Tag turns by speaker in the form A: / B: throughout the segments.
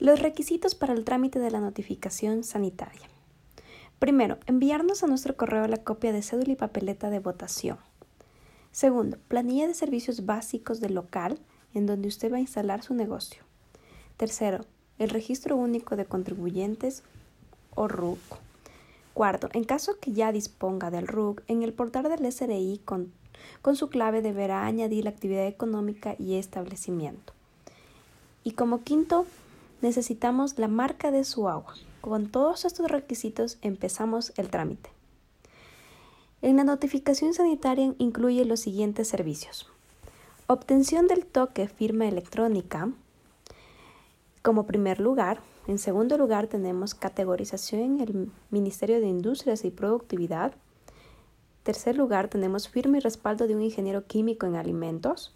A: Los requisitos para el trámite de la notificación sanitaria. Primero, enviarnos a nuestro correo la copia de cédula y papeleta de votación. Segundo, planilla de servicios básicos del local en donde usted va a instalar su negocio. Tercero, el registro único de contribuyentes o RUC. Cuarto, en caso que ya disponga del RUC, en el portal del SRI con, con su clave deberá añadir la actividad económica y establecimiento. Y como quinto, necesitamos la marca de su agua. Con todos estos requisitos empezamos el trámite. En la notificación sanitaria incluye los siguientes servicios. Obtención del toque firma electrónica como primer lugar. En segundo lugar tenemos categorización en el Ministerio de Industrias y Productividad. Tercer lugar tenemos firma y respaldo de un ingeniero químico en alimentos.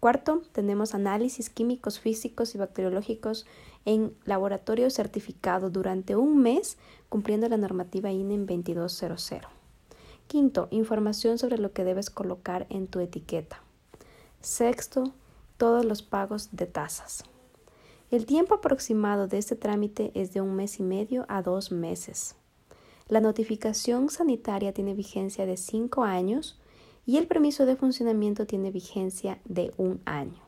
A: Cuarto, tenemos análisis químicos, físicos y bacteriológicos en laboratorio certificado durante un mes cumpliendo la normativa INEM 2200. Quinto, información sobre lo que debes colocar en tu etiqueta. Sexto, todos los pagos de tasas. El tiempo aproximado de este trámite es de un mes y medio a dos meses. La notificación sanitaria tiene vigencia de cinco años y el permiso de funcionamiento tiene vigencia de un año.